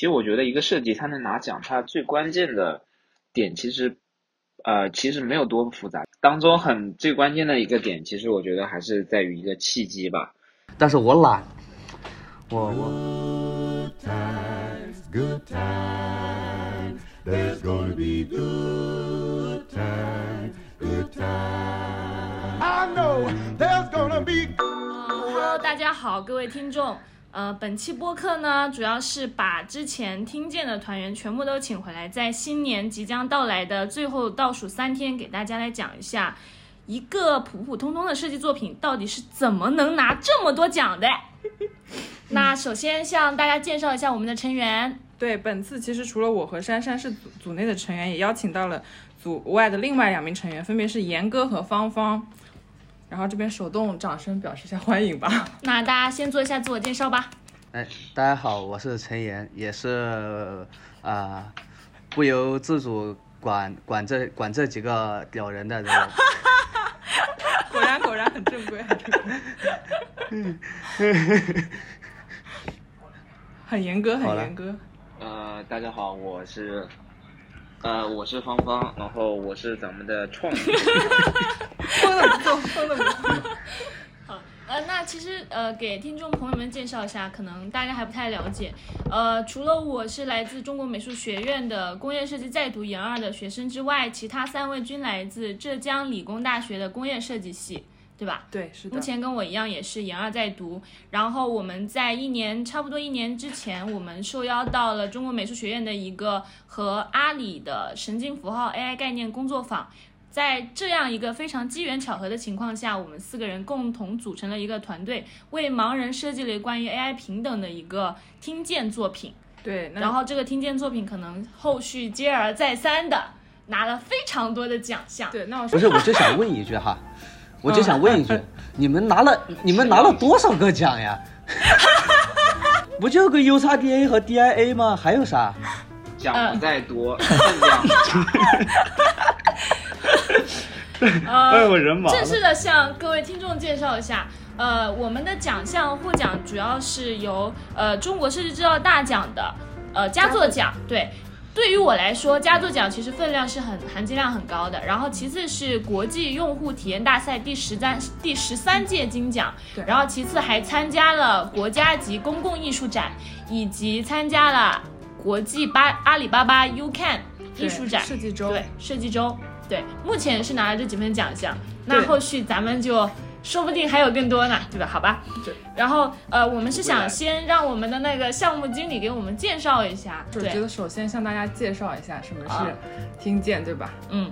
其实我觉得一个设计它能拿奖，它最关键的点其实，呃，其实没有多复杂。当中很最关键的一个点，其实我觉得还是在于一个契机吧。但是我懒，我我。Hello，大家好，各位听众。呃，本期播客呢，主要是把之前听见的团员全部都请回来，在新年即将到来的最后倒数三天，给大家来讲一下一个普普通通的设计作品到底是怎么能拿这么多奖的。那首先向大家介绍一下我们的成员。对，本次其实除了我和珊珊是组组内的成员，也邀请到了组外的另外两名成员，分别是严哥和芳芳。然后这边手动掌声表示一下欢迎吧。那大家先做一下自我介绍吧。哎，大家好，我是陈岩，也是啊、呃不由自主管管这管这几个屌人的这个。果然果然很正规，很正规。很严格，很严格。呃，大家好，我是，呃，我是芳芳，然后我是咱们的创意。疯的不错，疯的不错。呃，那其实呃，给听众朋友们介绍一下，可能大家还不太了解。呃，除了我是来自中国美术学院的工业设计在读研二的学生之外，其他三位均来自浙江理工大学的工业设计系，对吧？对，是的。目前跟我一样也是研二在读，然后我们在一年差不多一年之前，我们受邀到了中国美术学院的一个和阿里的神经符号 AI 概念工作坊。在这样一个非常机缘巧合的情况下，我们四个人共同组成了一个团队，为盲人设计了关于 AI 平等的一个听见作品。对，然后这个听见作品可能后续接而再三的拿了非常多的奖项。对，那我不是，我就想问一句哈，我就想问一句，你们拿了你们拿了多少个奖呀？不就个 U 叉 DA 和 DIA 吗？还有啥？奖不在多，分量 呃，我人忙正式的向各位听众介绍一下，呃，我们的奖项获奖主要是由呃中国设计制造大奖的呃佳作奖，对。对于我来说，佳作奖其实分量是很含金量很高的。然后其次是国际用户体验大赛第十三第十三届金奖，对。然后其次还参加了国家级公共艺术展，以及参加了国际巴阿里巴巴 UCAN 艺术展。设计周。对，设计周，对，目前是拿了这几份奖项，那后续咱们就说不定还有更多呢，对吧？好吧。对。然后呃，我们是想先让我们的那个项目经理给我们介绍一下，对，我觉得首先向大家介绍一下什么啊是听见，对吧？嗯，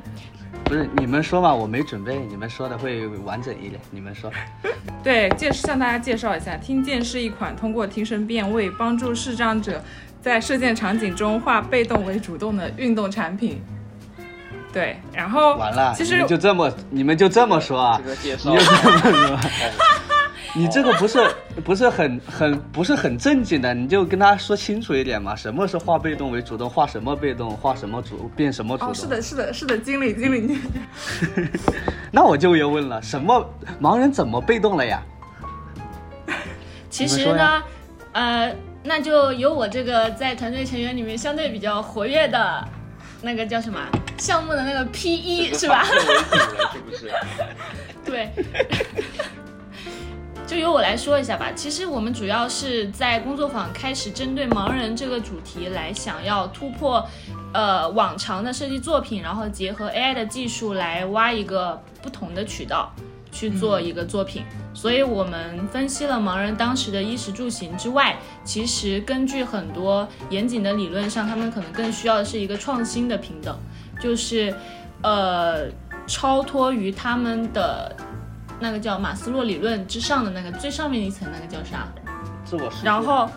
不是你们说嘛，我没准备，你们说的会完整一点。你们说，对，介向大家介绍一下，听见是一款通过听声辨位帮助视障者在射箭场景中化被动为主动的运动产品。对，然后完了，其实你们就这么你们就这么说啊这？个介绍你就这么说。你这个不是不是很很不是很正经的，你就跟他说清楚一点嘛。什么是化被动为主动？化什么被动？化什么主变什么主动？哦，是的，是的，是的，经理，经理，你 那我就要问了，什么盲人怎么被动了呀？其实呢，呃，那就由我这个在团队成员里面相对比较活跃的那个叫什么项目的那个 PE 是吧？是不是？对，就由我来说一下吧。其实我们主要是在工作坊开始针对盲人这个主题来想要突破，呃，往常的设计作品，然后结合 AI 的技术来挖一个不同的渠道去做一个作品。所以我们分析了盲人当时的衣食住行之外，其实根据很多严谨的理论上，他们可能更需要的是一个创新的平等，就是呃超脱于他们的那个叫马斯洛理论之上的那个最上面一层那个叫啥？自我实现然后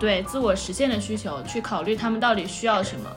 对自我实现的需求去考虑他们到底需要什么，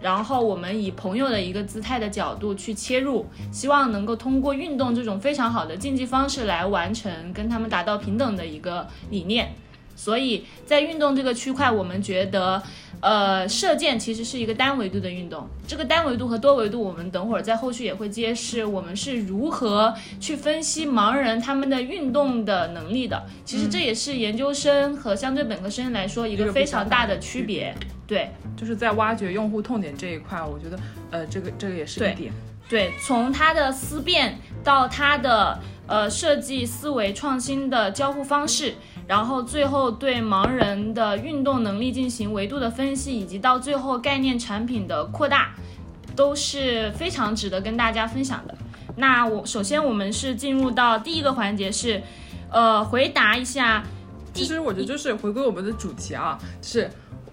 然后我们以朋友的一个姿态的角度去切入，希望能够通过运动这种非常好的竞技方式来完成跟他们达到平等的一个理念。所以在运动这个区块，我们觉得，呃，射箭其实是一个单维度的运动。这个单维度和多维度，我们等会儿在后续也会揭示，我们是如何去分析盲人他们的运动的能力的。其实这也是研究生和相对本科生来说一个非常大的区别。对就是在挖掘用户痛点这一块，我觉得呃这个这个也是对一点。对，从它的思辨到它的呃设计思维创新的交互方式，然后最后对盲人的运动能力进行维度的分析，以及到最后概念产品的扩大，都是非常值得跟大家分享的。那我首先我们是进入到第一个环节是，呃，回答一下其实我觉得就是回归我们的主题啊，就是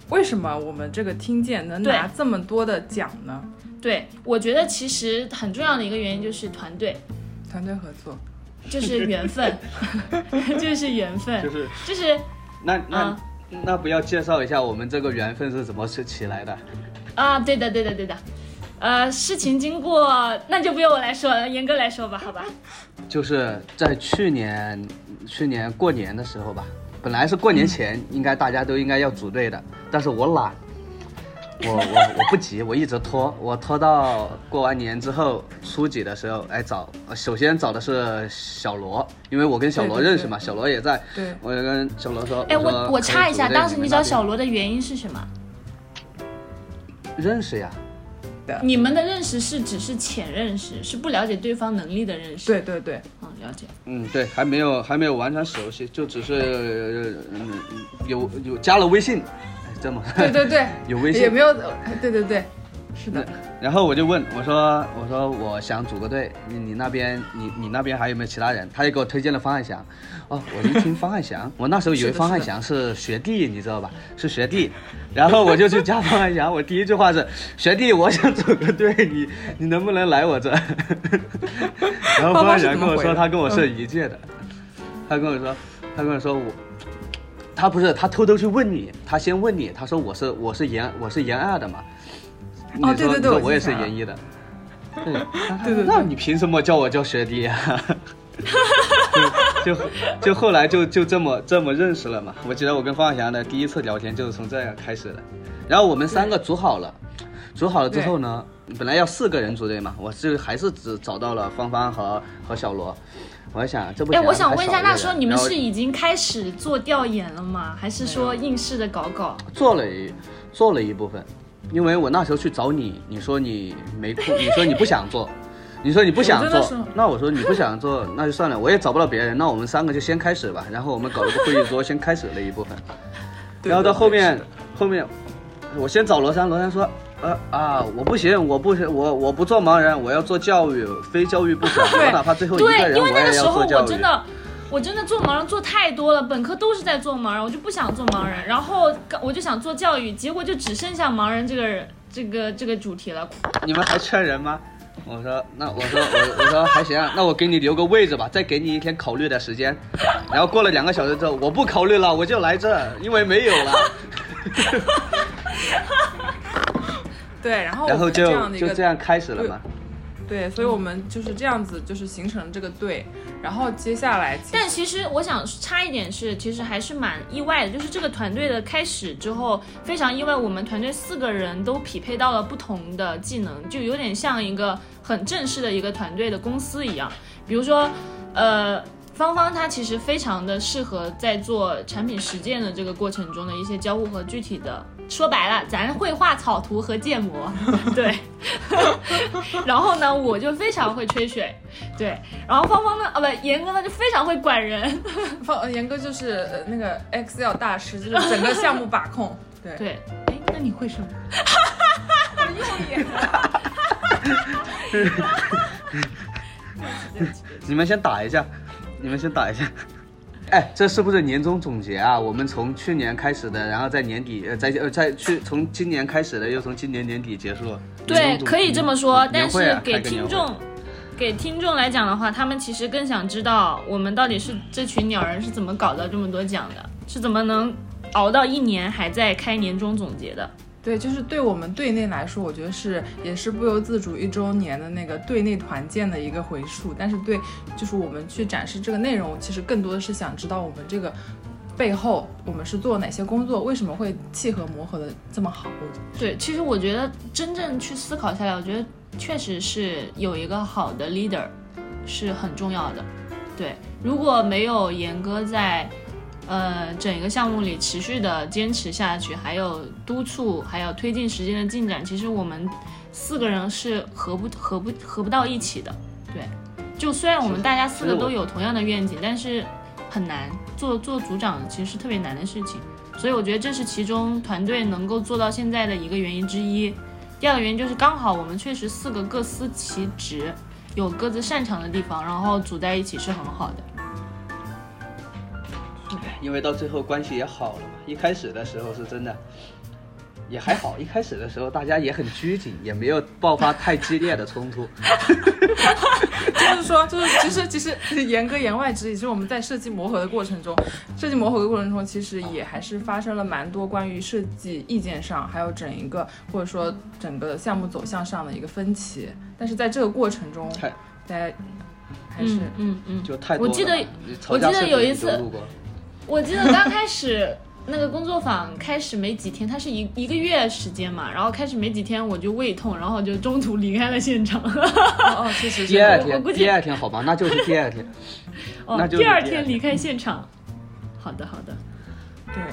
为什么我们这个听见能拿这么多的奖呢？对，我觉得其实很重要的一个原因就是团队，团队合作。就是缘分，就是缘分，就是就是那那、嗯那不要介绍一下我们这个缘分是怎么是起来的？啊，对的，对的，对的。呃，事情经过那就不用我来说了，严哥来说吧，好吧？就是在去年去年过年的时候吧，本来是过年前应该大家都应该要组队的，但是我懒，我我我不急，我一直拖，我拖到过完年之后初几的时候，哎找，呃首先找的是小罗，因为我跟小罗认识嘛，小罗也在，对。我就跟小罗说，哎，我我插一下，当时你找小罗的原因是什么？认识呀，你们的认识是只是浅认识，是不了解对方能力的认识。对，对对，嗯，了解。嗯，对，还没有还没有完全熟悉，就只是嗯有有加了微信，哎这么。对对对，有微信。也没有，对对对，是的。然后我就问我说我说我想组个队，你你那边你你那边还有没有其他人？他就给我推荐了方汉祥。哦，我一听方汉祥，我那时候以为方汉祥是学弟，你知道吧？是学弟。然后我就去加方汉祥，我第一句话是学弟，我想组个队，你 你能不能来我这？然后方汉祥跟我说他跟我是一届的，他跟我说他跟我说我。他不是，他偷偷去问你，他先问你，他说我是我是研我是研二的嘛，哦对对对你说我也是研一的，对对。对对那你凭什么叫我叫学弟 呀、就就就后来就就这么这么认识了嘛。我记得我跟方翔的第一次聊天就是从这样开始的，然后我们三个组好了，组好了之后呢，本来要四个人组队嘛，我是还是只找到了芳芳和和小罗。我在想，这不哎，我想问一下，那时候你们是已经开始做调研了吗？还是说应试的搞搞？做了一做了一部分，因为我那时候去找你，你说你没空，你说你不想做，你说你不想做那我说你不想做，那就算了，我也找不到别人，那我们三个就先开始吧。然后我们搞了个会议桌，先开始了一部分，然后到后面后面，我先找罗山，罗山说。呃啊，我不行，我不行，我我不做盲人，我要做教育，非教育不可。我哪怕最后一个对，人，因为我也那个时候要做教育。我真的，我真的做盲人做太多了，本科都是在做盲人，我就不想做盲人，然后我就想做教育，结果就只剩下盲人这个人这个这个主题了。你们还缺人吗？我说那我说我我说还行啊，那我给你留个位置吧，再给你一天考虑的时间。然后过了两个小时之后，我不考虑了，我就来这，因为没有了。对，然后然后就就这样开始了嘛。对，所以我们就是这样子，就是形成这个队，然后接下来但其实我想插一点是，其实还是蛮意外的，就是这个团队的开始之后非常意外，我们团队四个人都匹配到了不同的技能，就有点像一个很正式的一个团队的公司一样。比如说，呃，芳芳她其实非常的适合在做产品实践的这个过程中的一些交互和具体的。说白了，咱会画草图和建模，对。然后呢，我就非常会吹水，对。然后芳芳呢，啊不，严哥呢就非常会管人，放呃严哥就是呃那个 Excel 大师，就是整个项目把控。对，对。哎，那你会什么？你们先打一下，你们先打一下。哎，这是不是年终总结啊？我们从去年开始的，然后在年底，呃，在呃，在去从今年开始的，又从今年年底结束。年对，可以这么说，年但是给听众。给听众来讲的话，他们其实更想知道我们到底是这群鸟人是怎么搞到这么多奖的，是怎么能熬到一年还在开年终总结的。对，就是对我们队内来说，我觉得是也是不由自主一周年的那个队内团建的一个回溯。但是对，就是我们去展示这个内容，其实更多的是想知道我们这个背后我们是做哪些工作，为什么会契合磨合的这么好。对，其实我觉得真正去思考下来，我觉得确实是有一个好的 leader 是很重要的。对，如果没有严哥在呃，整个项目里持续的坚持下去，还有督促，还有推进时间的进展，其实我们四个人是合不合不合不到一起的。对，就虽然我们大家四个都有同样的愿景，但是很难做做组长，其实是特别难的事情。所以我觉得这是其中团队能够做到现在的一个原因之一。第二个原因就是刚好我们确实四个各司其职，有各自擅长的地方，然后组在一起是很好的。因为到最后关系也好了嘛。一开始的时候是真的也还好，一开始的时候大家也很拘谨，也没有爆发太激烈的冲突。就是说，就是其实其实言歌言外之意，其实我们在设计磨合的过程中，设计磨合的过程中，其实也还是发生了蛮多关于设计意见上，还有整一个或者说整个项目走向上的一个分歧。但是在这个过程中，太大家还是嗯嗯嗯，就太多了。我记得我记得有一次我记得刚开始那个工作坊开始没几天，它是一一个月时间嘛，然后开始没几天我就胃痛，然后就中途离开了现场。哦哦，确实是。第二天，我估计第二天好吧，那就是第二天。哦那，就第二天天离开现场。好的好的，对，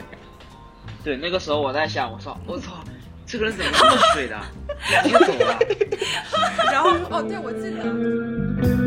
对，那个时候我在想，我说我操，这个人怎么这么水的，直接走了。然后哦，对，我记得。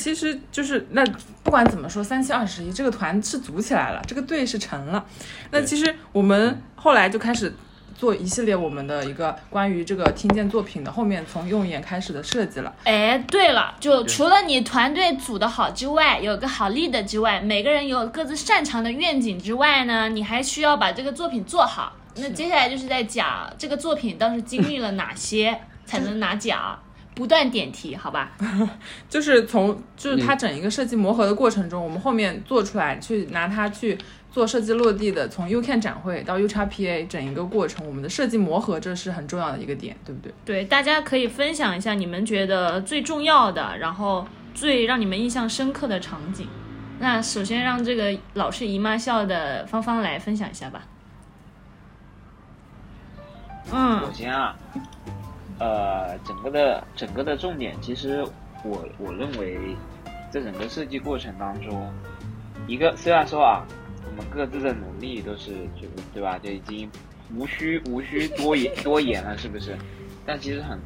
其实就是那不管怎么说，三七二十一这个团是组起来了，这个队是成了。那其实我们后来就开始做一系列我们的一个关于这个听见作品的后面从用眼开始的设计了。哎，对了，就除了你团队组的好之外，有个好 leader 之外，每个人有各自擅长的愿景之外呢，你还需要把这个作品做好。那接下来就是在讲这个作品当时经历了哪些才能拿奖，不断点题，好吧？就是从就是它整一个设计磨合的过程中，我们后面做出来去拿它去做设计落地的，从 UCAN 展会到 UXPA 整一个过程，我们的设计磨合这是很重要的一个点，对不对？对，大家可以分享一下你们觉得最重要的，然后最让你们印象深刻的场景。那首先让这个老是姨妈笑的芳芳来分享一下吧。嗯我先啊，呃，整个的整个的重点，其实我我认为，在整个设计过程当中，一个虽然说啊，我们各自的努力都是就对吧，就已经无需无需多言多言了，是不是？但其实很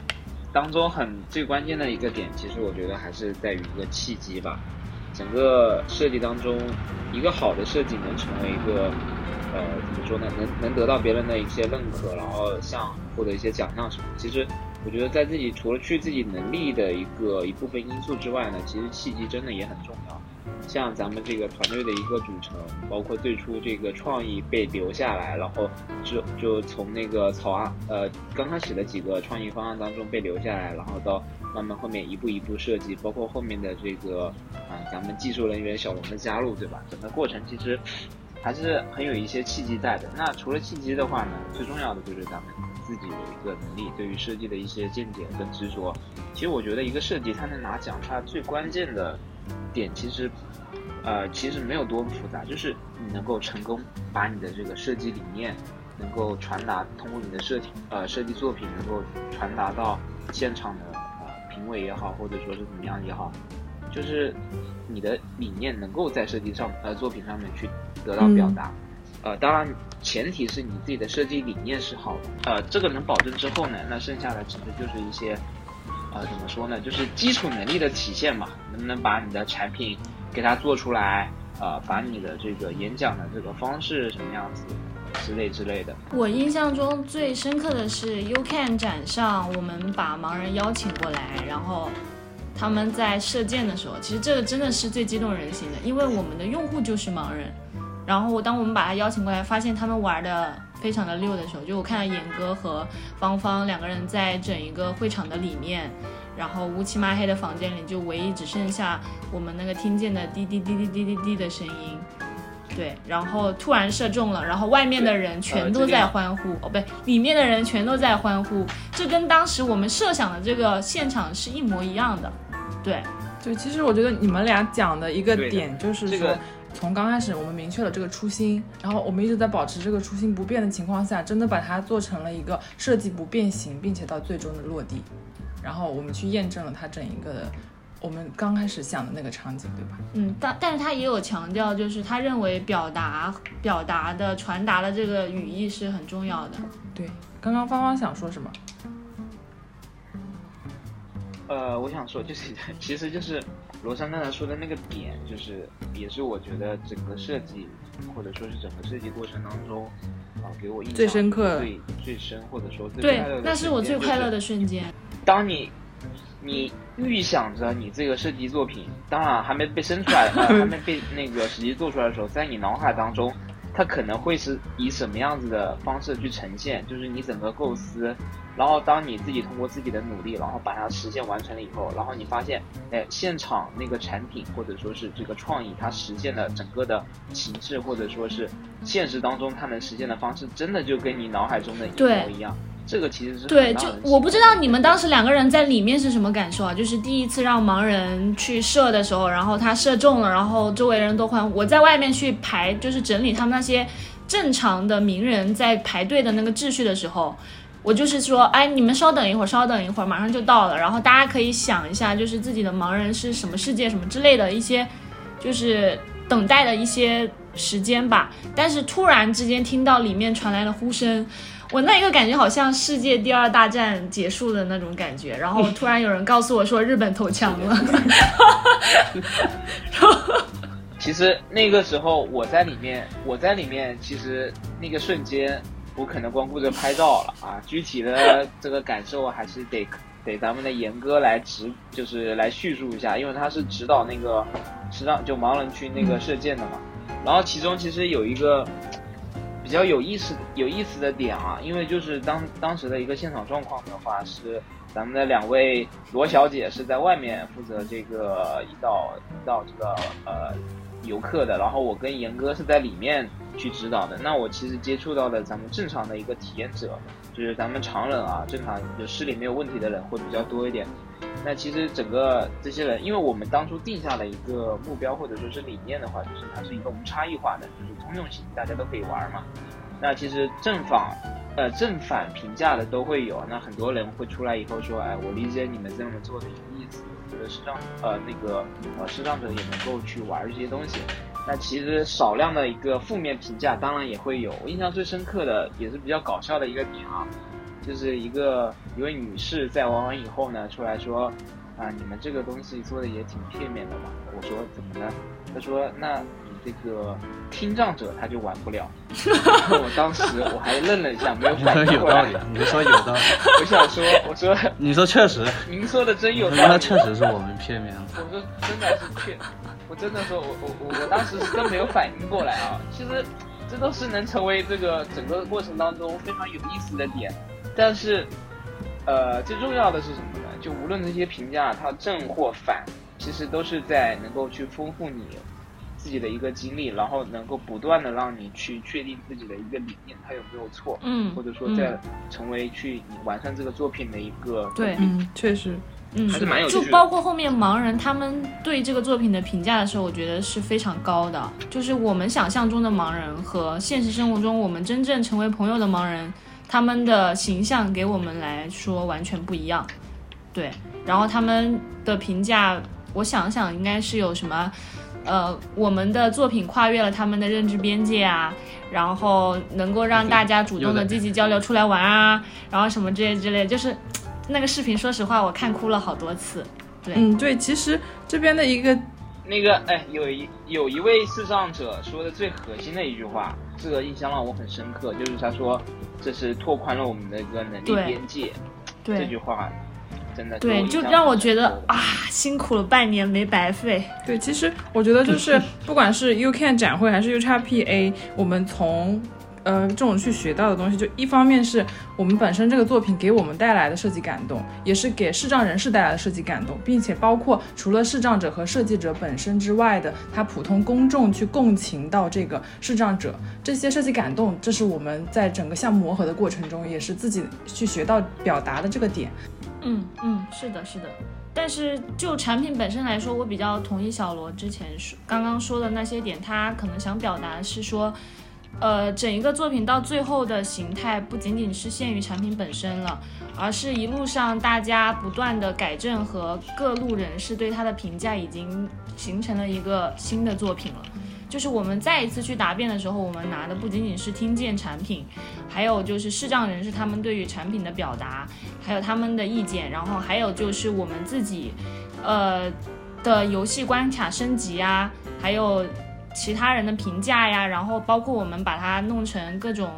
当中很最关键的一个点，其实我觉得还是在于一个契机吧。整个设计当中，一个好的设计能成为一个呃，怎么说呢？能能得到别人的一些认可，然后像获得一些奖项什么。其实我觉得在自己除了去自己能力的一个一部分因素之外呢，其实契机真的也很重要。像咱们这个团队的一个组成，包括最初这个创意被留下来，然后就就从那个草案呃刚开始的几个创意方案当中被留下来，然后到慢慢后面一步一步设计，包括后面的这个啊、咱们技术人员小龙的加入，对吧？整个过程其实还是很有一些契机在的。那除了契机的话呢，最重要的就是咱们自己的一个能力，对于设计的一些见解跟执着。其实我觉得一个设计它能拿奖，它最关键的点其实，呃，其实没有多复杂，就是你能够成功把你的这个设计理念能够传达，通过你的设计呃设计作品能够传达到现场的呃评委也好，或者说是怎么样也好，就是你的理念能够在设计上呃作品上面去得到表达。呃，当然，前提是你自己的设计理念是好的。呃，这个能保证之后呢，那剩下的其实就是一些，呃，怎么说呢，就是基础能力的体现嘛。能不能把你的产品给它做出来？呃，把你的这个演讲的这个方式什么样子之类之类的。我印象中最深刻的是 UCAN 展上，我们把盲人邀请过来，然后他们在射箭的时候，其实这个真的是最激动人心的，因为我们的用户就是盲人。然后当我们把他邀请过来，发现他们玩的非常的溜的时候，就我看到严哥和芳芳两个人在整一个会场的里面，然后乌漆嘛黑的房间里，就唯一只剩下我们那个听见的滴滴滴滴滴滴滴的声音。对，然后突然射中了，然后外面的人全都在欢呼，哦，不对，里面的人全都在欢呼，这跟当时我们设想的这个现场是一模一样的。对，对，其实我觉得你们俩讲的一个点就是说，这个从刚开始我们明确了这个初心，然后我们一直在保持这个初心不变的情况下，真的把它做成了一个设计不变形，并且到最终的落地，然后我们去验证了它整一个的我们刚开始想的那个场景，对吧？嗯，但但是他也有强调，就是他认为表达表达的传达的这个语义是很重要的。对，刚刚芳芳想说什么？呃，我想说就是，其实就是罗珊刚才说的那个点，就是也是我觉得整个设计或者说是整个设计过程当中，啊、给我印象最深刻最最深或者说最对快乐的，那是我最快乐的。瞬间。当你你预想着你这个设计作品，当然还没被生出来，呃，还没被那个实际做出来的时候，在你脑海当中，它可能会是以什么样子的方式去呈现，就是你整个构思。然后当你自己通过自己的努力，然后把它实现完成了以后，然后你发现，哎，现场那个产品或者说是这个创意，它实现的整个的形式，或者说是现实当中它能实现的方式，真的就跟你脑海中的一模一样。这个其实是对，就我不知道你们当时两个人在里面是什么感受啊？就是第一次让盲人去射的时候，然后他射中了，然后周围人都欢呼。我在外面去排，就是整理他们那些正常的名人在排队的那个秩序的时候，我就是说，哎，你们稍等一会儿，稍等一会儿，马上就到了。然后大家可以想一下，就是自己的盲人是什么世界，什么之类的一些，就是等待的一些时间吧。但是突然之间听到里面传来了呼声。我那一个感觉好像世界第二大战结束的那种感觉，然后 突然有人告诉我说日本投降了，其实那个时候我在里面，我在里面，其实那个瞬间，我可能光顾着拍照了啊。具体的这个感受还是得 得咱们的严哥来指，就是来叙述一下，因为他是指导那个实际上就盲人区那个射箭的嘛。然后其中其实有一个比较有意思有意思的点啊，因为就是当当时的一个现场状况的话是。咱们的两位罗小姐是在外面负责这个引导引导这个呃游客的，然后我跟严哥是在里面去指导的。那我其实接触到的咱们正常的一个体验者，就是咱们常人啊，正常就视力没有问题的人会比较多一点。那其实整个这些人，因为我们当初定下了一个目标或者说是理念的话，就是它是一个无差异化的，就是通用型，大家都可以玩嘛。那其实正反，呃正反评价的都会有。那很多人会出来以后说，哎，我理解你们这么做的一个意思，我觉得视障呃那个呃视障者也能够去玩这些东西。那其实少量的一个负面评价当然也会有。我印象最深刻的也是比较搞笑的一个点啊，就是一个一位女士在玩完以后呢，出来说，啊你们这个东西做的也挺片面的嘛。我说怎么呢？她说那你。这个听障者他就玩不了，我当时我还愣了一下，没有你反说应过来。有道理，你说有道理，我想说，我说你说确实，您说的真有道理。那确实是我们片面了。我说真的是确，我真的说，我我我我当时是真没有反应过来啊。其实这都是能成为这个整个过程当中非常有意思的点，但是呃最重要的是什么呢？就无论这些评价它正或反，其实都是在能够去丰富你自己的一个经历，然后能够不断的让你去确定自己的一个理念它有没有错，嗯或者说在成为去你完善这个作品的一个对嗯，确实，嗯，还是蛮有趣的就包括后面盲人他们对这个作品的评价的时候，我觉得是非常高的。就是我们想象中的盲人和现实生活中我们真正成为朋友的盲人，他们的形象给我们来说完全不一样。对，然后他们的评价，我想想应该是有什么。呃，我们的作品跨越了他们的认知边界啊，然后能够让大家主动的积极交流出来玩啊，然后什么之类之类，就是那个视频，说实话我看哭了好多次。对，嗯，对，其实这边的一个那个哎，有一有一位视障者说的最核心的一句话，这个印象让我很深刻，就是他说这是拓宽了我们的一个能力边界。对这句话真的对，印象就让我觉得啊，辛苦了半年没白费。对，其实我觉得就是 不管是 UCAN 展会还是 UXPA，我们从呃这种去学到的东西，就一方面是我们本身这个作品给我们带来的设计感动，也是给视障人士带来的设计感动，并且包括除了视障者和设计者本身之外的，他普通公众去共情到这个视障者这些设计感动，这是我们在整个项目磨合的过程中，也是自己去学到表达的这个点。嗯嗯，是的，是的。但是就产品本身来说，我比较同意小罗之前说刚刚说的那些点，他可能想表达是说，呃，整一个作品到最后的形态不仅仅是限于产品本身了，而是一路上大家不断的改正和各路人士对它的评价，已经形成了一个新的作品了。就是我们再一次去答辩的时候，我们拿的不仅仅是听见产品，还有就是视障人士他们对于产品的表达，还有他们的意见，然后还有就是我们自己，呃的游戏关卡升级啊，还有其他人的评价呀，然后包括我们把它弄成各种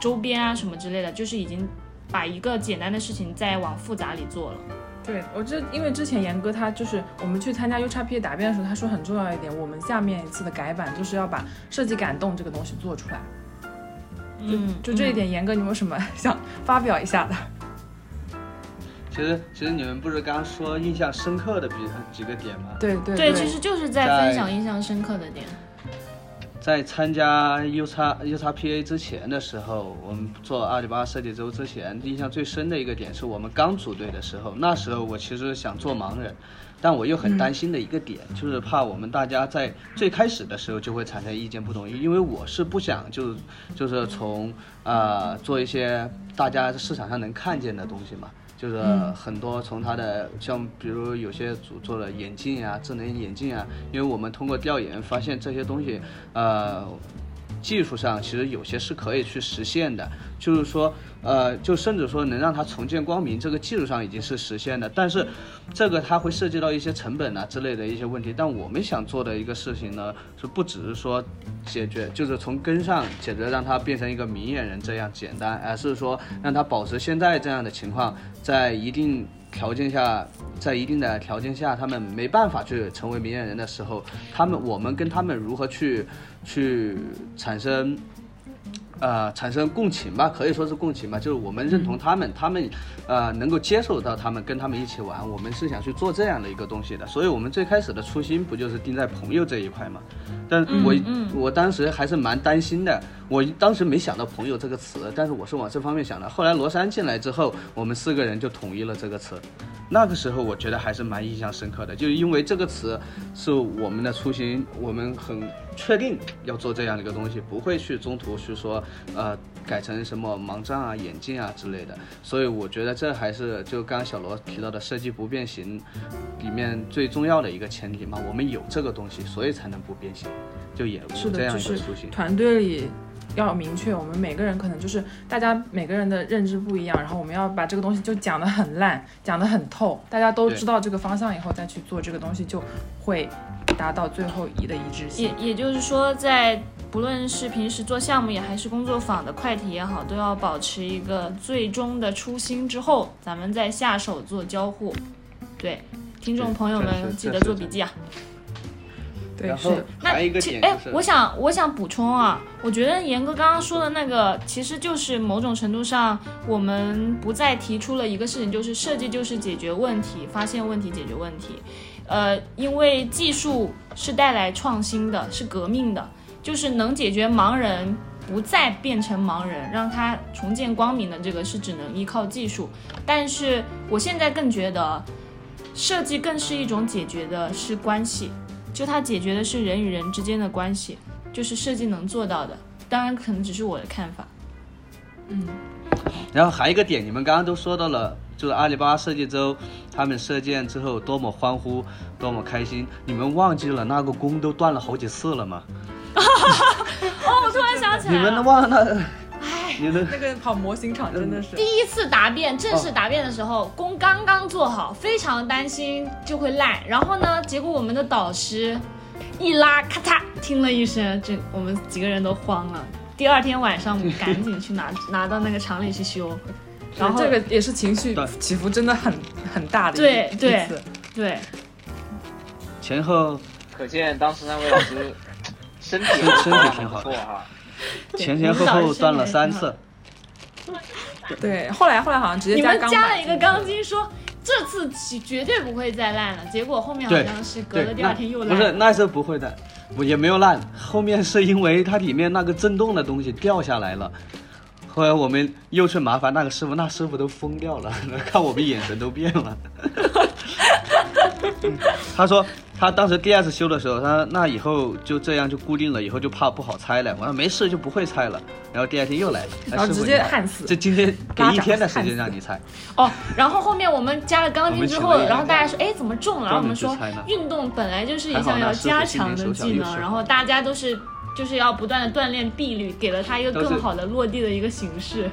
周边啊什么之类的，就是已经把一个简单的事情再往复杂里做了。对我这，因为之前严哥他就是我们去参加 U 叉 P 答辩的时候，他说很重要一点，我们下面一次的改版就是要把设计感动这个东西做出来。嗯，就这一点，严哥你有什么想发表一下的？其实其实你们不是刚刚说印象深刻的比几个点吗？对对对，其实就是在分享印象深刻的点。在参加 U 叉 U 叉 PA 之前的时候，我们做阿里巴巴设计周之前，印象最深的一个点是我们刚组队的时候。那时候我其实想做盲人，但我又很担心的一个点，就是怕我们大家在最开始的时候就会产生意见不统一，因为我是不想就就是从呃做一些大家市场上能看见的东西嘛。就是很多从它的像，比如有些组做了眼镜啊，智能眼镜啊，因为我们通过调研发现这些东西，呃，技术上其实有些是可以去实现的，就是说，呃，就甚至说能让它重见光明，这个技术上已经是实现的，但是这个它会涉及到一些成本啊之类的一些问题。但我们想做的一个事情呢，是不只是说解决，就是从根上解决，让它变成一个明眼人这样简单，而是说让它保持现在这样的情况。在一定条件下，在一定的条件下，他们没办法去成为明眼人的时候，他们我们跟他们如何去去产生。呃，产生共情吧，可以说是共情吧，就是我们认同他们，他们，呃，能够接受到他们，跟他们一起玩，我们是想去做这样的一个东西的，所以我们最开始的初心不就是定在朋友这一块嘛？但我我当时还是蛮担心的，我当时没想到朋友这个词，但是我是往这方面想的。后来罗珊进来之后，我们四个人就统一了这个词。那个时候我觉得还是蛮印象深刻的，就是因为这个词是我们的初心，我们很确定要做这样的一个东西，不会去中途去说，呃，改成什么盲杖啊、眼镜啊之类的。所以我觉得这还是就刚刚小罗提到的设计不变形里面最重要的一个前提嘛。我们有这个东西，所以才能不变形，就也是这样一个初心。团队里。要明确，我们每个人可能就是大家每个人的认知不一样，然后我们要把这个东西就讲得很烂，讲得很透，大家都知道这个方向以后再去做这个东西，就会达到最后一的一致性。也也就是说，在不论是平时做项目也还是工作坊的快题也好，都要保持一个最终的初心之后，咱们再下手做交互。对，听众朋友们记得做笔记啊。对，是还有一个点哎，我想我想补充啊，我觉得严哥刚刚说的那个，其实就是某种程度上，我们不再提出了一个事情，就是设计就是解决问题，发现问题，解决问题。呃，因为技术是带来创新的，是革命的，就是能解决盲人不再变成盲人，让他重见光明的这个是只能依靠技术。但是我现在更觉得，设计更是一种解决的是关系。就它解决的是人与人之间的关系，就是设计能做到的。当然，可能只是我的看法。嗯。然后还有一个点，你们刚刚都说到了，就是阿里巴巴设计周，他们射箭之后多么欢呼，多么开心。你们忘记了那个弓都断了好几次了吗？哦，我突然想起来。你们忘了？那个跑模型厂真的是第一次答辩，正式答辩的时候，工刚刚做好，非常担心就会烂。然后呢，结果我们的导师一拉，咔嚓，听了一声，这我们几个人都慌了。第二天晚上，我们赶紧去拿 拿到那个厂里去修。然后这个也是情绪起伏真的很很大的对对对。前后可见当时那位老师身体身体挺好哈。前前后后断了三次，对，后来后来好像直接你们加了一个钢筋，说这次起绝对不会再烂了。结果后面好像是隔了第二天又烂。不是，那是不会的，我也没有烂。后面是因为它里面那个震动的东西掉下来了。后来我们又去麻烦那个师傅，那师傅都疯掉了，看我们眼神都变了。他说他当时第二次修的时候，他说那以后就这样就固定了，以后就怕不好拆了。我说没事，就不会拆了。然后第二天又来了，然后直接焊死这今天给一天的时间让你拆，哦，然后后面我们加了钢筋之后，然后大家说，哎，怎么重了？然后我们说运动本来就是一项要加强的技能，然后大家都是就是要不断的锻炼臂力，给了他一个更好的落地的一个形式。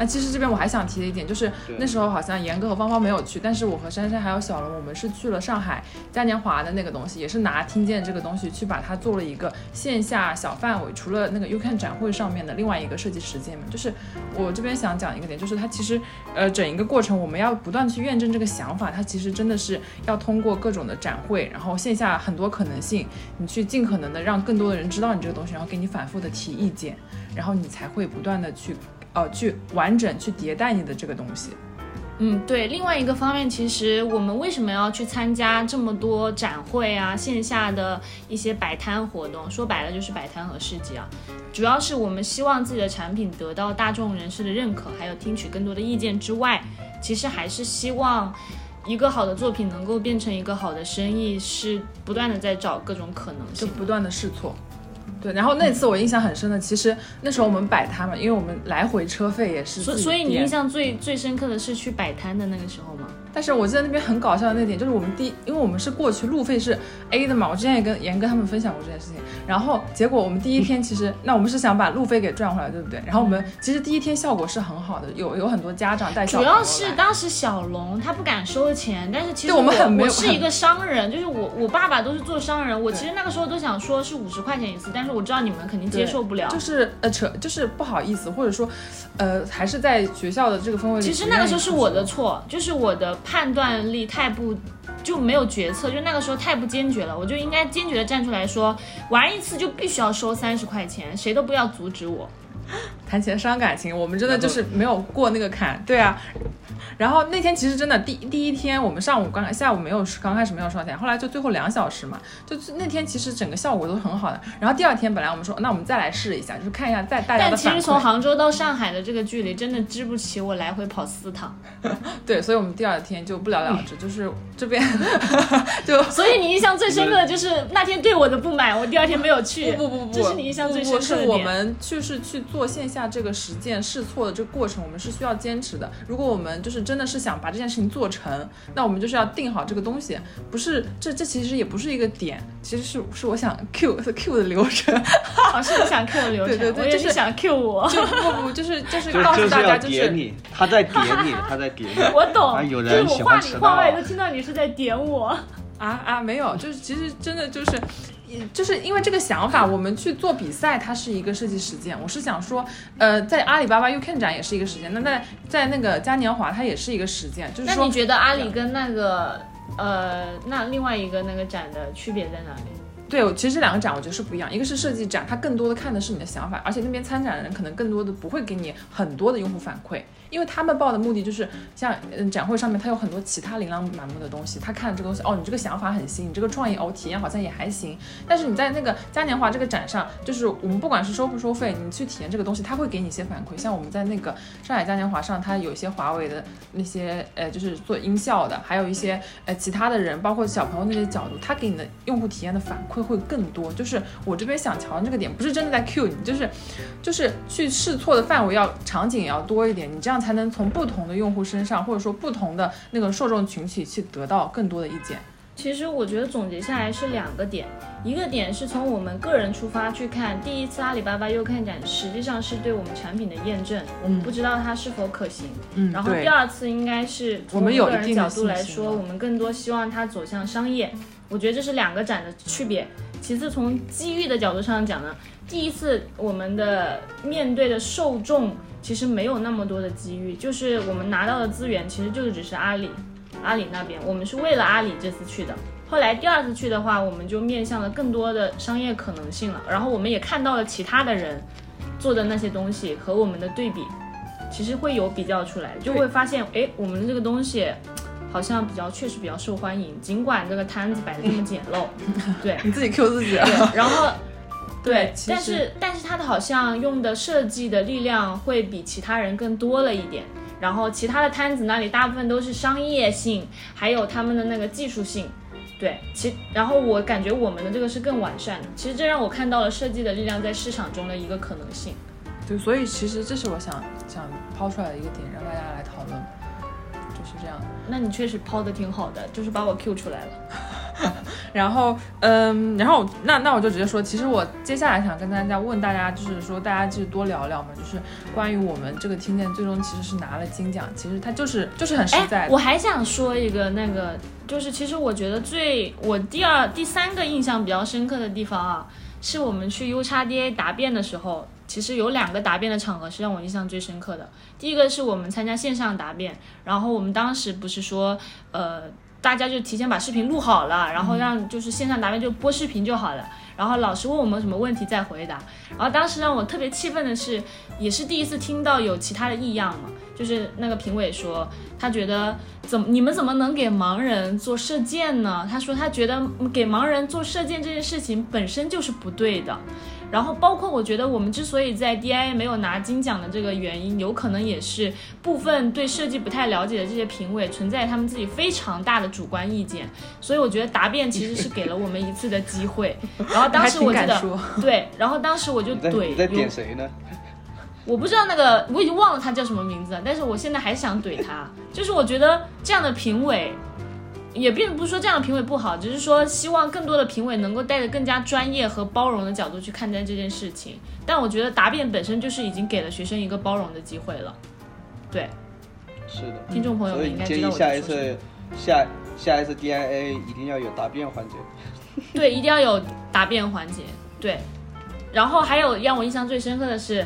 那其实这边我还想提的一点就是，那时候好像严哥和芳芳没有去，但是我和珊珊还有小龙，我们是去了上海嘉年华的那个东西，也是拿听见这个东西去把它做了一个线下小范围，除了那个 U Can 展会上面的另外一个设计实践嘛。就是我这边想讲一个点，就是它其实呃整一个过程我们要不断地去验证这个想法，它其实真的是要通过各种的展会，然后线下很多可能性，你去尽可能的让更多的人知道你这个东西，然后给你反复的提意见，然后你才会不断的去呃去完整去迭代你的这个东西。嗯，对。另外一个方面，其实我们为什么要去参加这么多展会啊，线下的一些摆摊活动？说白了就是摆摊和市集啊。主要是我们希望自己的产品得到大众人士的认可，还有听取更多的意见之外，其实还是希望一个好的作品能够变成一个好的生意，是不断的在找各种可能性。就不断的试错。对，然后那次我印象很深的，其实那时候我们摆摊嘛，因为我们来回车费也是所所以你印象最最深刻的是去摆摊的那个时候吗？但是我记得那边很搞笑的那点，就是我们第，因为我们是过去路费是 A 的嘛，我之前也跟严哥他们分享过这件事情。然后结果我们第一天其实，那我们是想把路费给赚回来，对不对？然后我们其实第一天效果是很好的，有有很多家长带小主要朋友来是当时小龙他不敢收钱，但是其实对我们很我是一个商人，就是我我爸爸都是做商人，我其实那个时候都想说是五十块钱一次，但是我知道你们肯定接受不了。就是呃扯，就是不好意思，或者说，呃，还是在学校的这个氛围里。其实那个时候是我的错，就是我的判断力太不就没有决策，就那个时候太不坚决了，我就应该坚决的站出来说，玩一次就必须要收三十块钱，谁都不要阻止我。谈钱伤感情，我们真的就是没有过那个坎。对啊，然后那天其实真的第第一天，我们上午刚下午没有刚开始没有刷钱，后来就最后两小时嘛，就那天其实整个效果都很好的。然后第二天本来我们说，那我们再来试一下，就是看一下再大家的。但其实从杭州到上海的这个距离，真的支不起我来回跑四趟。对，所以我们第二天就不了了之，就是这边就所以你印象最深刻的就是那天对我的不满，我第二天没有去。不不不不，这是你印象最深刻的不不是我们就是去做线下这个实践试错的这个过程，我们是需要坚持的。如果我们就是真的是想把这件事情做成，那我们就是要定好这个东西，不是这这其实也不是一个点，其实是是我想 Q 是 Q 的流程，哦，是你想 Q 的流程，对对对就是想 Q 我。就不不就是就是告诉大就是要家就是。点你，他在点你，他在点你。我懂，啊有就是我人喜话里欢迟到话外都听到你是在点我。啊啊，没有，就是其实真的就是，也就是因为这个想法，我们去做比赛，它是一个设计实践。我是想说，呃，在阿里巴巴 U Can 展也是一个实践，那在在那个嘉年华它也是一个实践，就是说那你觉得阿里跟那个呃，那另外一个那个展的区别在哪里？对，其实这两个展我觉得是不一样，一个是设计展，它更多的看的是你的想法，而且那边参展的人可能更多的不会给你很多的用户反馈，因为他们报的目的就是像嗯展会上面它有很多其他琳琅满目的东西，他看这个东西哦，你这个想法很新，你这个创意哦体验好像也还行，但是你在那个嘉年华这个展上，就是我们不管是收不收费，你去体验这个东西，他会给你一些反馈，像我们在那个上海嘉年华上，它有一些华为的那些呃就是做音效的，还有一些呃其他的人，包括小朋友那些角度，他给你的用户体验的反馈会更多。就是我这边想强调这个点，不是真的在 cue 你，就是就是去试错的范围要场景也要多一点，你这样才能从不同的用户身上，或者说不同的那个受众群体去得到更多的意见。其实我觉得总结下来是两个点，一个点是从我们个人出发去看，第一次阿里巴巴优看展实际上是对我们产品的验证，我们不知道它是否可行。嗯然后第二次应该是从我们有角度来说，我们更多希望它走向商业。我觉得这是两个展的区别。其次，从机遇的角度上讲呢，第一次我们的面对的受众其实没有那么多的机遇，就是我们拿到的资源其实就只是阿里，阿里那边，我们是为了阿里这次去的。后来第二次去的话，我们就面向了更多的商业可能性了，然后我们也看到了其他的人做的那些东西和我们的对比，其实会有比较出来，就会发现，哎，我们的这个东西好像比较确实比较受欢迎，尽管这个摊子摆的这么简陋，对，你自己 Q 自己啊，对，然后对，但是但是他的好像用的设计的力量会比其他人更多了一点。然后其他的摊子那里大部分都是商业性，还有他们的那个技术性。对，其然后我感觉我们的这个是更完善的。其实这让我看到了设计的力量在市场中的一个可能性。对，所以其实这是我想想抛出来的一个点，让大家来讨论，就是这样。那你确实抛的挺好的，就是把我 Q 出来了。然后，嗯，然后那那我就直接说，其实我接下来想跟大家问大家，就是说大家就是多聊聊嘛，就是关于我们这个听见最终其实是拿了金奖，其实它就是就是很实在哎，我还想说一个那个，就是其实我觉得最我第二第三个印象比较深刻的地方啊，是我们去 U 叉 DA 答辩的时候，其实有两个答辩的场合是让我印象最深刻的。第一个是我们参加线上答辩，然后我们当时不是说，呃。大家就提前把视频录好了，然后让就是线上答辩就播视频就好了。然后老师问我们什么问题再回答。然后当时让我特别气愤的是，也是第一次听到有其他的异样嘛，就是那个评委说他觉得怎么你们怎么能给盲人做射箭呢？他说他觉得给盲人做射箭这件事情本身就是不对的。然后包括我觉得我们之所以在 DIA 没有拿金奖的这个原因，有可能也是部分对设计不太了解的这些评委存在他们自己非常大的主观意见。所以我觉得答辩其实是给了我们一次的机会。然后当时我记得对，然后当时我就怼你在点谁呢？我不知道那个我已经忘了他叫什么名字了，但是我现在还想怼他，就是我觉得这样的评委。也并不是说这样的评委不好，只是说希望更多的评委能够带着更加专业和包容的角度去看待这件事情。但我觉得答辩本身就是已经给了学生一个包容的机会了。对，是的，听众朋友们应该知道我下一次下下一次 DIA 一定要有答辩环节。对，一定要有答辩环节。对，然后还有让我印象最深刻的是，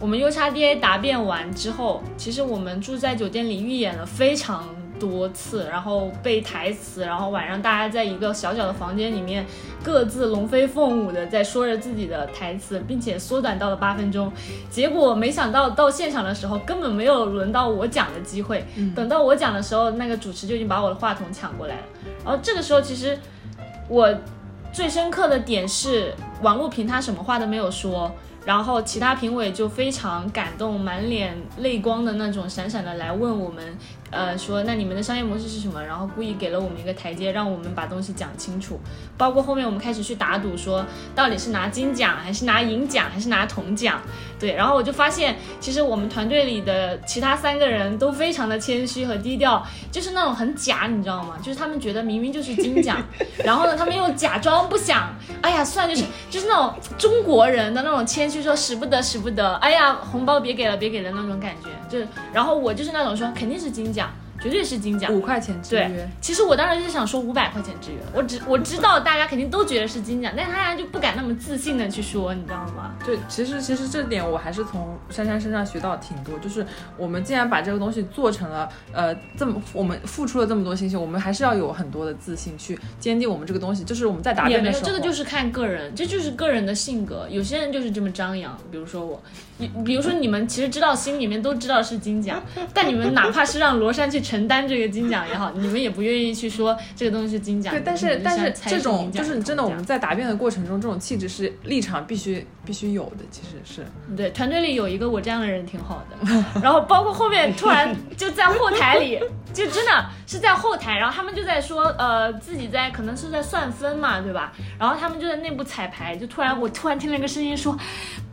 我们 U 叉 DA 答辩完之后，其实我们住在酒店里预演了非常。多次，然后背台词，然后晚上大家在一个小小的房间里面，各自龙飞凤舞的在说着自己的台词，并且缩短到了八分钟。结果没想到到现场的时候，根本没有轮到我讲的机会。等到我讲的时候，那个主持就已经把我的话筒抢过来了。然后这个时候，其实我最深刻的点是，王璐平他什么话都没有说，然后其他评委就非常感动，满脸泪光的那种，闪闪的来问我们。呃，说那你们的商业模式是什么？然后故意给了我们一个台阶，让我们把东西讲清楚。包括后面我们开始去打赌，说到底是拿金奖还是拿银奖还是拿铜奖？对，然后我就发现，其实我们团队里的其他三个人都非常的谦虚和低调，就是那种很假，你知道吗？就是他们觉得明明就是金奖，然后呢，他们又假装不想，哎呀，算就是就是那种中国人的那种谦虚，说使不得使不得，哎呀，红包别给了别给了那种感觉。就，然后我就是那种说肯定是金奖。绝对是金奖，五块钱制约。对，其实我当时就想说五百块钱制约，我知我知道大家肯定都觉得是金奖，但是他就不敢那么自信的去说，你知道吗？对，其实其实这点我还是从珊珊身上学到挺多，就是我们既然把这个东西做成了，呃，这么我们付出了这么多心血，我们还是要有很多的自信去坚定我们这个东西。就是我们在答辩的时候，这个就是看个人，这就是个人的性格，有些人就是这么张扬，比如说我。你比如说，你们其实知道，心里面都知道是金奖，但你们哪怕是让罗珊去承担这个金奖也好，你们也不愿意去说这个东西是金奖。对，但是但是这种就是真的，我们在答辩的过程中，这种气质是立场必须必须有的，其实是。对，团队里有一个我这样的人挺好的，然后包括后面突然就在后台里，就真的是在后台，然后他们就在说，呃，自己在可能是在算分嘛，对吧？然后他们就在内部彩排，就突然我突然听了一个声音说，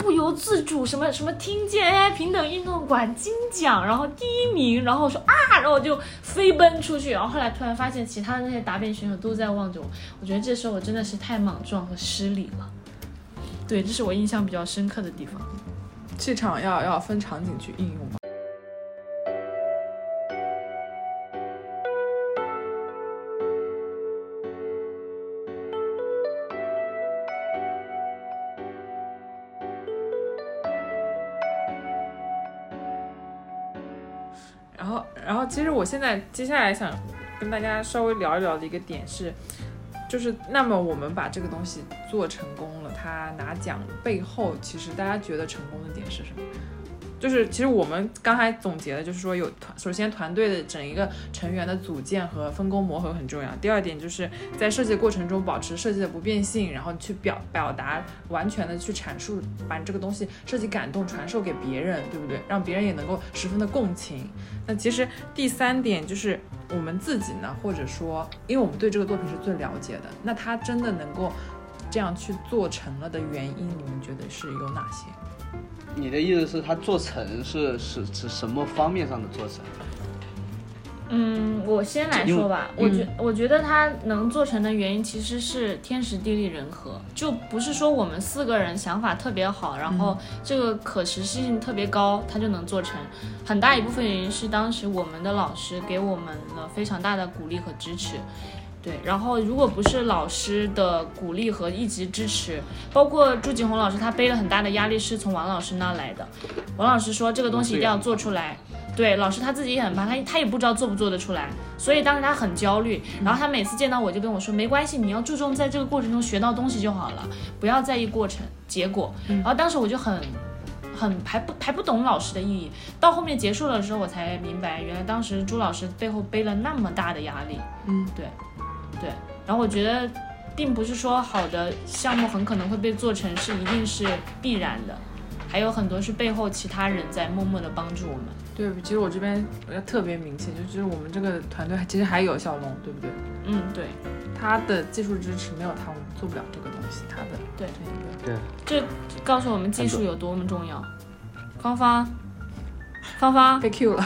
不由自主什么。什么听见 AI 平等运动馆金奖，然后第一名，然后说啊，然后我就飞奔出去，然后后来突然发现其他的那些答辩选手都在望着我，我觉得这时候我真的是太莽撞和失礼了。对，这是我印象比较深刻的地方。气场要要分场景去应用吗？其实我现在接下来想跟大家稍微聊一聊的一个点是，就是那么我们把这个东西做成功了，他拿奖背后，其实大家觉得成功的点是什么？就是其实我们刚才总结的，就是说有团，首先团队的整一个成员的组建和分工磨合很重要。第二点就是在设计过程中保持设计的不变性，然后去表表达完全的去阐述，把你这个东西设计感动传授给别人，对不对？让别人也能够十分的共情。那其实第三点就是我们自己呢，或者说因为我们对这个作品是最了解的，那他真的能够这样去做成了的原因，你们觉得是有哪些？你的意思是他做成是是指什么方面上的做成？嗯，我先来说吧。我觉我觉得他能做成的原因其实是天时地利人和，就不是说我们四个人想法特别好，然后这个可实施性特别高，他就能做成。很大一部分原因是当时我们的老师给我们了非常大的鼓励和支持。对，然后如果不是老师的鼓励和一直支持，包括朱景红老师，他背了很大的压力是从王老师那来的。王老师说这个东西一定要做出来，对，老师他自己也很怕，他他也不知道做不做得出来，所以当时他很焦虑。然后他每次见到我就跟我说，没关系，你要注重在这个过程中学到东西就好了，不要在意过程结果。然后当时我就很很还不还不懂老师的意义，到后面结束的时候我才明白，原来当时朱老师背后背了那么大的压力。嗯，对。对，然后我觉得，并不是说好的项目很可能会被做成是一定是必然的，还有很多是背后其他人在默默的帮助我们。对，其实我这边要特别明显，就就是我们这个团队其实还有小龙，对不对？嗯，对，他的技术支持没有他，我们做不了这个东西。他的对对，这告诉我们技术有多么重要。芳芳，芳芳被 Q 了。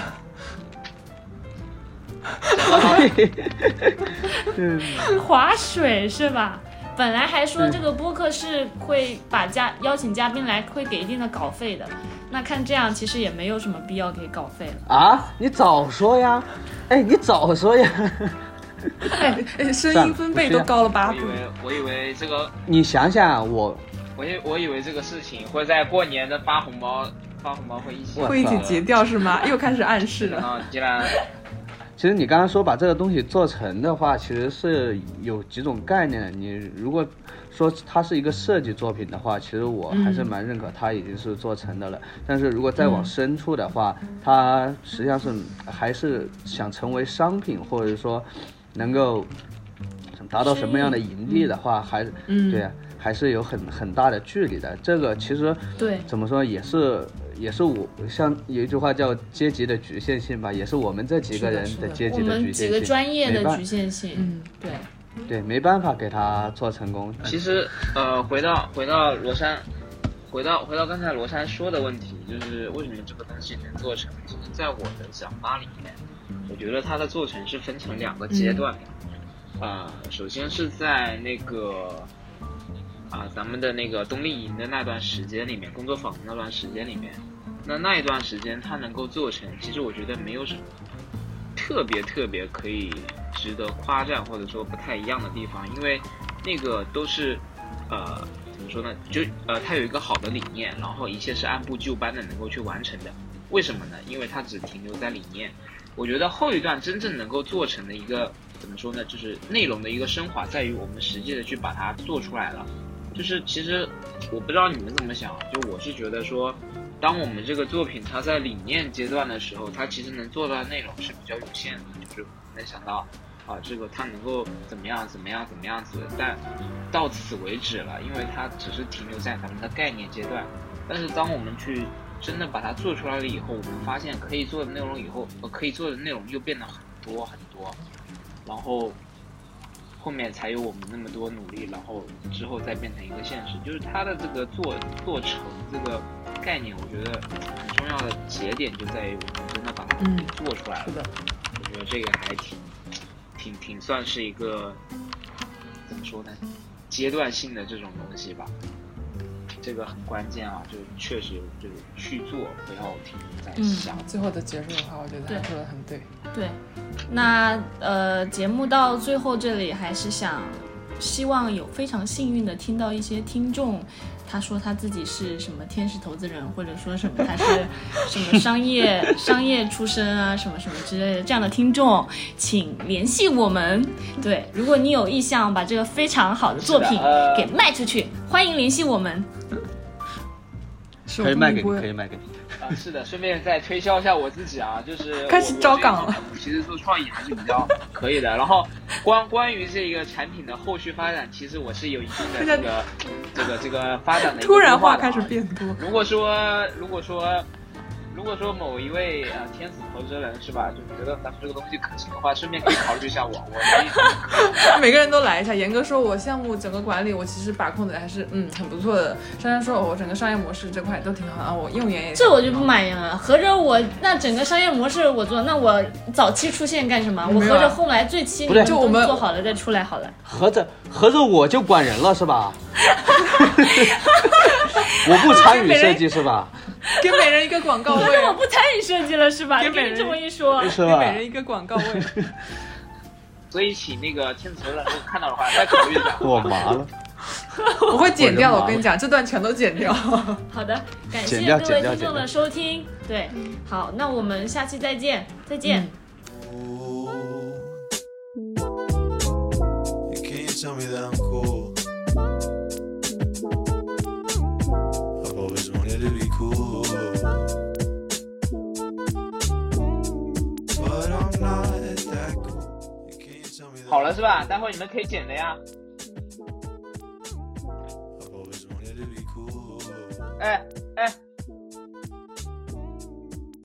划水是吧？本来还说这个播客是会把嘉邀请嘉宾来，会给一定的稿费的。那看这样，其实也没有什么必要给稿费了啊！你早说呀！哎，你早说呀！哎，声音分贝都高了八度。我以为，我以为这个，你想想我，我以我以为这个事情会在过年的发红包，发红包会一起会一起结掉是吗？又开始暗示了。啊，既然。其实你刚刚说把这个东西做成的话，其实是有几种概念。你如果说它是一个设计作品的话，其实我还是蛮认可它已经是做成的了。但是如果再往深处的话，它实际上是还是想成为商品，或者说能够达到什么样的盈利的话，还对，还是有很很大的距离的。这个其实对怎么说也是。也是我像有一句话叫阶级的局限性吧，也是我们这几个人的阶级的局限性。几个专业的局限性，嗯，对，对，没办法给他做成功。其实，呃，回到回到罗山，回到回到刚才罗山说的问题，就是为什么这个东西能做成？其实，在我的想法里面，我觉得它的做成是分成两个阶段的。啊，首先是在那个。啊，咱们的那个冬令营的那段时间里面，工作坊的那段时间里面，那那一段时间他能够做成，其实我觉得没有什么特别特别可以值得夸赞或者说不太一样的地方，因为那个都是呃怎么说呢？就呃他有一个好的理念，然后一切是按部就班的能够去完成的。为什么呢？因为它只停留在理念。我觉得后一段真正能够做成的一个怎么说呢？就是内容的一个升华，在于我们实际的去把它做出来了。就是其实，我不知道你们怎么想，就我是觉得说，当我们这个作品它在理念阶段的时候，它其实能做到的内容是比较有限的，就是能想到，啊，这个它能够怎么样怎么样怎么样子，但到此为止了，因为它只是停留在咱们的概念阶段。但是当我们去真的把它做出来了以后，我们发现可以做的内容以后，呃，可以做的内容又变得很多很多，然后。后面才有我们那么多努力，然后之后再变成一个现实。就是它的这个做做成这个概念，我觉得很重要的节点就在于我们真的把它给做出来了。是的，我觉得这个还挺挺挺算是一个怎么说呢？阶段性的这种东西吧。这个很关键啊，就确实就是去做，不要停在想。最后的结束的话，我觉得说的很对。对，那呃，节目到最后这里，还是想希望有非常幸运的听到一些听众，他说他自己是什么天使投资人，或者说什么他是 什么商业商业出身啊，什么什么之类的这样的听众，请联系我们。对，如果你有意向把这个非常好的作品给卖出去，欢迎联系我们。是可以卖给你，可以卖给你。啊，是的，顺便再推销一下我自己啊，就是开始我招岗了。其实做创意还是比较可以的。然后关关于这个产品的后续发展，其实我是有一定的这个这个这个发展的一个突然规划的啊话开始变多。如果说如果说如果说某一位呃天使投资人是吧，就觉得咱们这个东西可行的话，顺便可以考虑一下我，我 可以每个人都来一下。严哥说，我项目整个管理，我其实把控的还是嗯很不错的。珊珊说，我整个商业模式这块都挺好啊，我用眼也这我就不满意了。合着我那整个商业模式我做，那我早期出现干什么？我没有啊合着后来最期就我们做好了再出来好了。合着合着我就管人了是吧？我不参与设计是吧？给每人一个广告位合，着我不参与设计了是吧？给每人你这么一说，给每人一个广告位。所以请那个天使投资人如果看到的话，再考虑一下。我麻了，我会剪掉，我跟你讲，这段全都剪掉。好的，感谢各位听众的收听。对，好，那我们下期再见，再见。了是吧？待会你们可以剪的呀。哎哎。